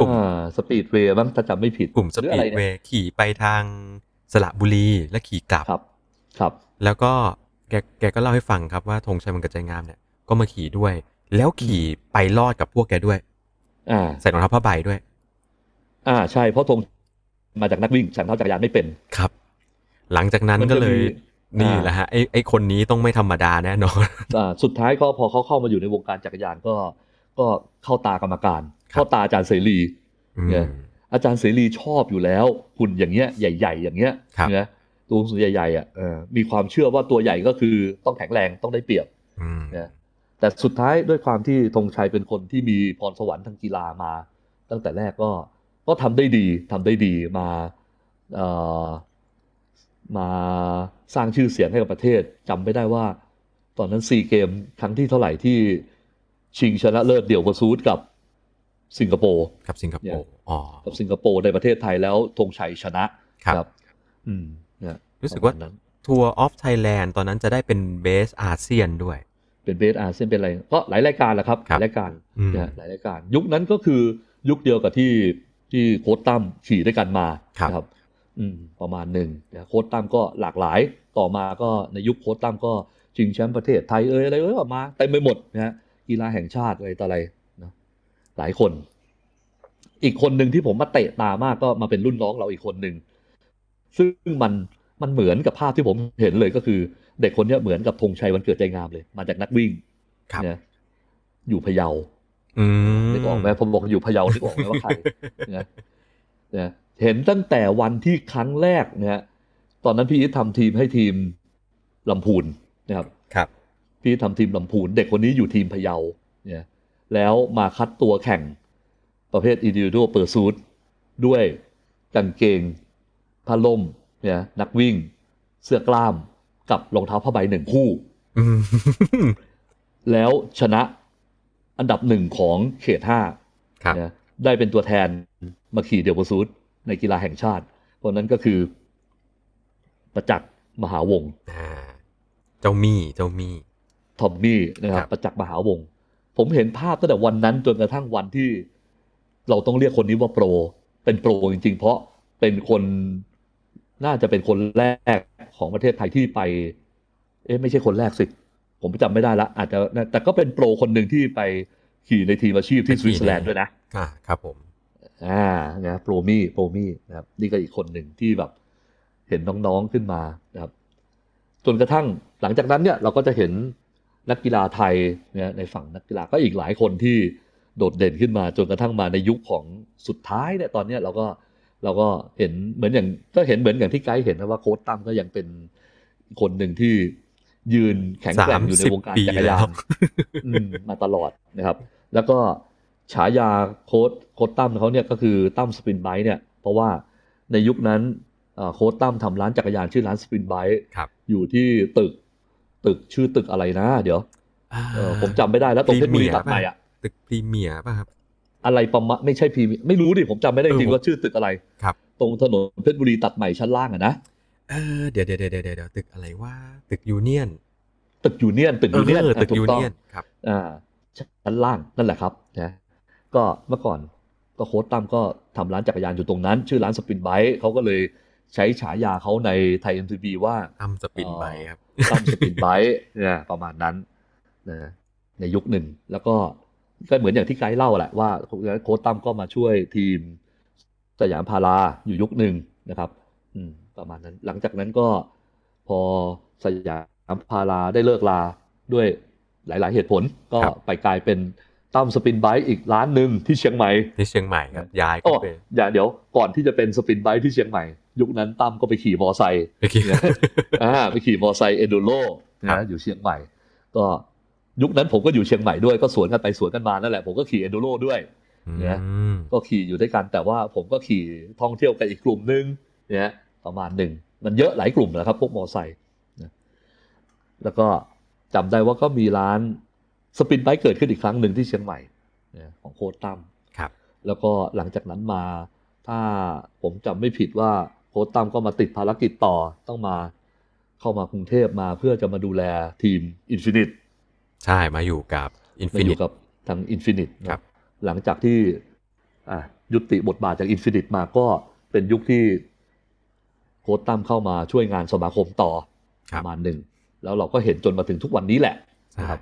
S1: กลุ่ม
S3: อ่า Speedway บ้างถ้าจำไม่ผิด
S1: กลุ่มส
S3: หรือ
S1: ปี
S3: อะไร
S1: ดเว
S3: เนี่ย
S1: ย์ขี่ไปทางสระบุรีและขี่กลับ
S3: ครับ ครับ
S1: แล้วก็แกแกก็เล่าให้ฟังครับว่าธงชัยวันเกิดใจงามเนี่ย ก็มาขี่ด้วย แล้วขี่ไปรอดกับพวกแกด้วย
S3: อ่า
S1: ใส่รองเท้าผ้าใบด้วย
S3: อ่า ใช่เพราะธงมาจากนักวิ่งฉันเท้าจักรยานไม่เป็น
S1: ครับ หลังจากนั้น
S3: มัน
S1: ก็
S3: จะ
S1: เลย
S3: มี
S1: นี่
S3: อ่า
S1: แหละฮะไอไอคนนี้ต้องไม่ธรรมดาแน่นอน
S3: อ่าสุดท้ายก็พอเขาเข้ามาอยู่ในวงการจักรยานก็ ก็เข้าตากรรมการ
S1: ครับ
S3: เข้าตาอาจารย์เสรี
S1: อืม
S3: เนี่ยอาจารย์เสรีชอบอยู่แล้วหุ่นอย่างเงี้ยใหญ่ ๆ อย่างเงี้ย
S1: ครับ
S3: เนี่ยตัวสูงใหญ่ๆอะเออมีความเชื่อว่าตัวใหญ่ก็คือต้องแข็งแรงต้องได้เปรียบ
S1: อืม
S3: นะ แต่สุดท้ายด้วยความที่ธงชัยเป็นคนที่มีพรสวรรค์ทางกีฬามา ตั้งแต่แรกก็ก็ทำได้ดีทำได้ดีมาเอ่อมาสร้างชื่อเสียงให้กับประเทศจำไม่ได้ว่า ตอนนั้นซีเกมครั้งที่เท่าไหร่ที่ชิงชนะเลิศเดี่ยวประซูดกับสิงคโปร์
S1: กับสิงคโปร์อ๋อ
S3: กับสิงคโปร์ในประเทศไทยแล้วธงชัยชนะครับ อืมเนี่ย
S1: รู้สึกว่า
S3: ประมาณนั้น
S1: Tour of Thailand ตอนนั้นจะได้เป็น best ASEAN ด้วย
S3: เป็น best ASEAN เป็นอะไรก็หลายรายการแหละครับ
S1: ครับห
S3: ลายรายการ
S1: อืม
S3: นะฮะหลายรายการ ยุคนั้นก็คือยุคเดียวกับที่ที่โค้ชตั้มขี่ด้วยกันมา
S1: ครับ
S3: นะครับอืมประมาณหนึ่งนะโค้ชตั้มก็หลากหลายต่อมาก็ในยุคโค้ชตั้มก็ชิงแชมป์ประเทศไทยเอ่ยอะไรเอ่ยออกมาเต็มไปหมดนะฮะกีฬาแห่งชาติอะไรต่ออะไรนะหลายคน อีกคนหนึ่งที่ผมมาเตะตามากก็มาเป็นรุ่นน้องเราอีกคนหนึ่งซึ่งมันมันเหมือนกับภาพที่ผมเห็นเลยก็คือ เด็กคนเนี้ยเหมือนกับธงชัยวันเกิดใจงามเลย มาจากนักวิ่ง
S1: ครับ
S3: เนี่ยอยู่พะเยา
S1: อืม
S3: นึกออกไหมผมบอกอยู่พะเยานึกออกไหมว่าใครนะนะเห็นตั้งแต่วันที่ครั้งแรกเนี่ยตอนนั้นพี่อีททำทีมให้ทีมลำพูนนะครับ
S1: ครับ
S3: พี่ทำทีมลำพูน เด็กคนนี้อยู่ทีมพะเยาเนี่ยแล้วมาคัดตัวแข่งประเภท individual pursuit ด้วยกางเกงผ้าล่มเนี่ยนักวิ่ง เสื้อกล้าม กับรองเท้าผ้าใบหนึ่งคู่
S1: อืม
S3: แล้วชนะอันดับหนึ่งของเขตห้า
S1: ครับ
S3: นะได้เป็นตัวแทนมาขี่เดียวประซูดในกีฬาแห่งชาติคนนั้นก็คือ ประจักษ์มหาวงศ์
S1: อ่าเจ้ามี่เจ้ามี่
S3: ทอมมี่นะครั
S1: ครับบ
S3: ประจักษ์มหาวงศ์ผมเห็นภาพตั้งแต่วันนั้นจนกระทั่งวันที่ เราต้องเรียกคนนี้ว่าโปร เป็นโปรจริงๆ เพราะเป็นคน น่าจะเป็นคนแรกของประเทศไทยที่ไป เอ๊ะไม่ใช่คนแรกสิ ผมจำไม่ได้ละ อาจจะแต่ก็เป็นโปรคนหนึ่งที่ไปขี่ในทีมอาชีพที่
S1: ไป
S3: ส
S1: ขี่
S3: วิตเซอร์แลนด์ด้วยนะ
S1: อ่าครับผม
S3: อ่านะโปรมี่โปรมี่นะครับ นี่ก็อีกคนหนึ่งที่แบบ เห็นน้องๆขึ้นมานะครับ จนกระทั่งหลังจากนั้นเนี่ยเราก็จะเห็นนักกีฬาไทยเนี่ยในฝั่งนักกีฬาก็อีกหลายคนที่โดดเด่นขึ้นมา จนกระทั่งมาในยุคของสุดท้ายเนี่ยตอนเนี้ยเราก็ เราก็เห็นเหมือนอย่างก็เห็นเหมือนอย่างที่ไกด์เห็นนะว่าโค้ชตั้มก็ยังเป็นคนหนึ่งที่ยืนแข็งแกร่งอยู่ในวงการ
S1: ปี
S3: จักร
S1: แล้
S3: ยาวนอืมมาตลอดนะครับ แล้วก็ฉายาโค้ดโค้ดตั้มเขาเนี่ยก็คือตั้มสปินไบค์เนี่ย เพราะว่าในยุคนั้นเอ่อโค้ดตั้มทำร้านจักรยานชื่อร้านสปินไบค์
S1: ครับ
S3: อยู่ที่ตึกตึกชื่อตึกอะไรนะ เดี๋ยว
S1: อ่า
S3: เออผมจำไม่ได้แล้วตรงเพชรบุรีตัดใหม่อะ
S1: ตึกพรีเมียร์ป่ะครับ
S3: อะไรประมาณไม่ใช่พีไม่รู้ดิผมจำไม่ได้จริง
S1: เออ
S3: ๆว่าชื่อตึกอะไร
S1: ครับ
S3: ตรงถนนเพชรบุรีตัดใหม่ชั้นล่างอะนะ
S1: เออเดี๋ยวเดี๋ยวเดี๋ยวเดี๋ยวเดี๋ยวตึกอะไรว่าตึกยูเนียน
S3: ตึกยูเนียนตึกยูเนียน
S1: เออตึก
S3: ยูเนี
S1: ยนถูก
S3: ต้อ
S1: เนี
S3: ง
S1: ครับ
S3: อ่าชั้นล่างนั่นแหละครับนะก็เมื่อก่อนก็โค้ชตั้มก็ทำร้านจักรยานอยู่ตรงนั้น ชื่อร้าน Spin Bike เขาก็เลยใช้ฉายาเขาในไทย MTB ว่า
S1: ตั้ม Spin Bike ครับ
S3: ตั้ม Spin Bike เนี่ยประมาณนั้นนะในยุคหนึ่งแล้วก็ ก็เหมือนอย่างที่ไกด์เล่าแหละว่าโค้ชตั้มก็มาช่วยทีมสยามพาราอยู่ยุคหนึ่งนะครับ อืม ประมาณนั้น หลังจากนั้นก็พอสยามพาราได้เลิกลาด้วยหลาย ๆ เหตุผลก็
S1: ครับ
S3: ไปกลายเป็นตั้มสปินไบค์อีกร้านหนึ่งที่เชียงใหม่
S1: ที่เชียงใหม่ครับย้าย
S3: โอ้
S1: ขึ้นไป
S3: อย่าเดี๋ยวก่อนที่จะเป็นสปินไบค์ที่เชียงใหม่ ยุคนั้นตั้มก็ไปขี่มอไซค์
S1: ไปคิด
S3: เนี่ยอ่าไปขี่มอไซค์เอดูโร
S1: ครั
S3: นะ
S1: บ
S3: อยู่เชียงใหม่ ก็ ยุคนั้นผมก็อยู่เชียงใหม่ด้วยก็สวนกันไปสวนกันมานั่นแหละผมก็ขี่เอดูโรด้วยเนี่ย
S1: อืม
S3: ก็ขี่อยู่ด้วยกันแต่ว่าผมก็ขี่ท่องเที่ยวกับอีกกลุ่มหนึ่งเนี่ยประมาณหนึ่งมันเยอะหลายกลุ่มนะครับ พวกมอไซค์นะแล้วก็จำได้ว่าก็มีร้าน Spin Bike เกิดขึ้นอีกครั้งหนึ่งที่เชียงใหม่เนี่ยของโค้ชตั้ม
S1: ครับ
S3: แล้วก็หลังจากนั้นมา ถ้าผมจำไม่ผิดว่าโค้ชตั้มก็มาติดภารกิจต่อต้องมาเข้ามากรุงเทพมาเพื่อจะมาดูแลทีม Infinite
S1: ใช่มาอยู่กับ Infinite
S3: มาอ
S1: นิต
S3: ยู่กับทาง Infinite
S1: ครับ
S3: หลังจากที่อะยุติบทบาทจาก Infinite มาก็เป็นยุคที่โค้ชตั้มเข้ามาช่วยงานสมาคมต่อ
S1: ครับป
S3: ระมาณหนึ่ง แล้วเราก็เห็นจนมาถึงทุกวันนี้แหละ
S1: ใช่
S3: นะครับ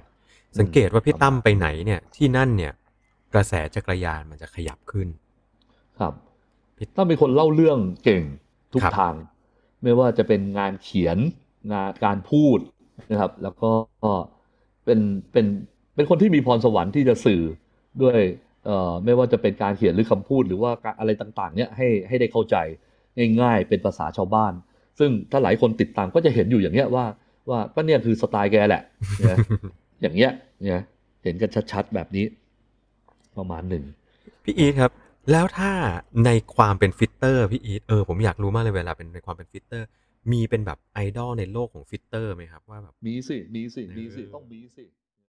S1: สังเกตว่าพี่
S3: ประมาณ
S1: ตั้มไปไหนเนี่ยที่นั่นเนี่ย กระแสจักรยานมันจะขยับขึ้น
S3: ครับ
S1: พี่
S3: ตั้มเป็นคนเล่าเรื่องเก่งทุกทางครับ ไม่ว่าจะเป็นงานเขียนงานการพูดนะครับ แล้วก็ เป็นเป็นเป็นคนที่มีพรสวรรค์ที่จะสื่อด้วยเอ่อไม่ว่าจะเป็นการเขียนหรือคำพูดหรือว่าการอะไรต่างๆ เนี่ยให้ให้ได้เข้าใจง่ายๆ เป็นภาษาชาวบ้าน ซึ่งถ้าหลายคนติดตามก็จะเห็นอยู่อย่างเงี้ยว่าว่าก็เนี่ยคือสไตล์แกแหละนะอย่างเงี้ยเนี่ยเห็นกันชัดๆแบบนี้ ประมาณหนึ่ง
S1: พี่อีทครับ แล้วถ้าในความเป็น fitter พี่อีทเออผมอยากรู้มากเลยเวลาเป็นในความเป็น fitter มีเป็นแบบไอดอลในโลกของฟิตเตอร์ไหมครับว่าแบบ
S3: มีสิ มีสิ มีสิ
S1: เออ
S3: ต้องมีสิ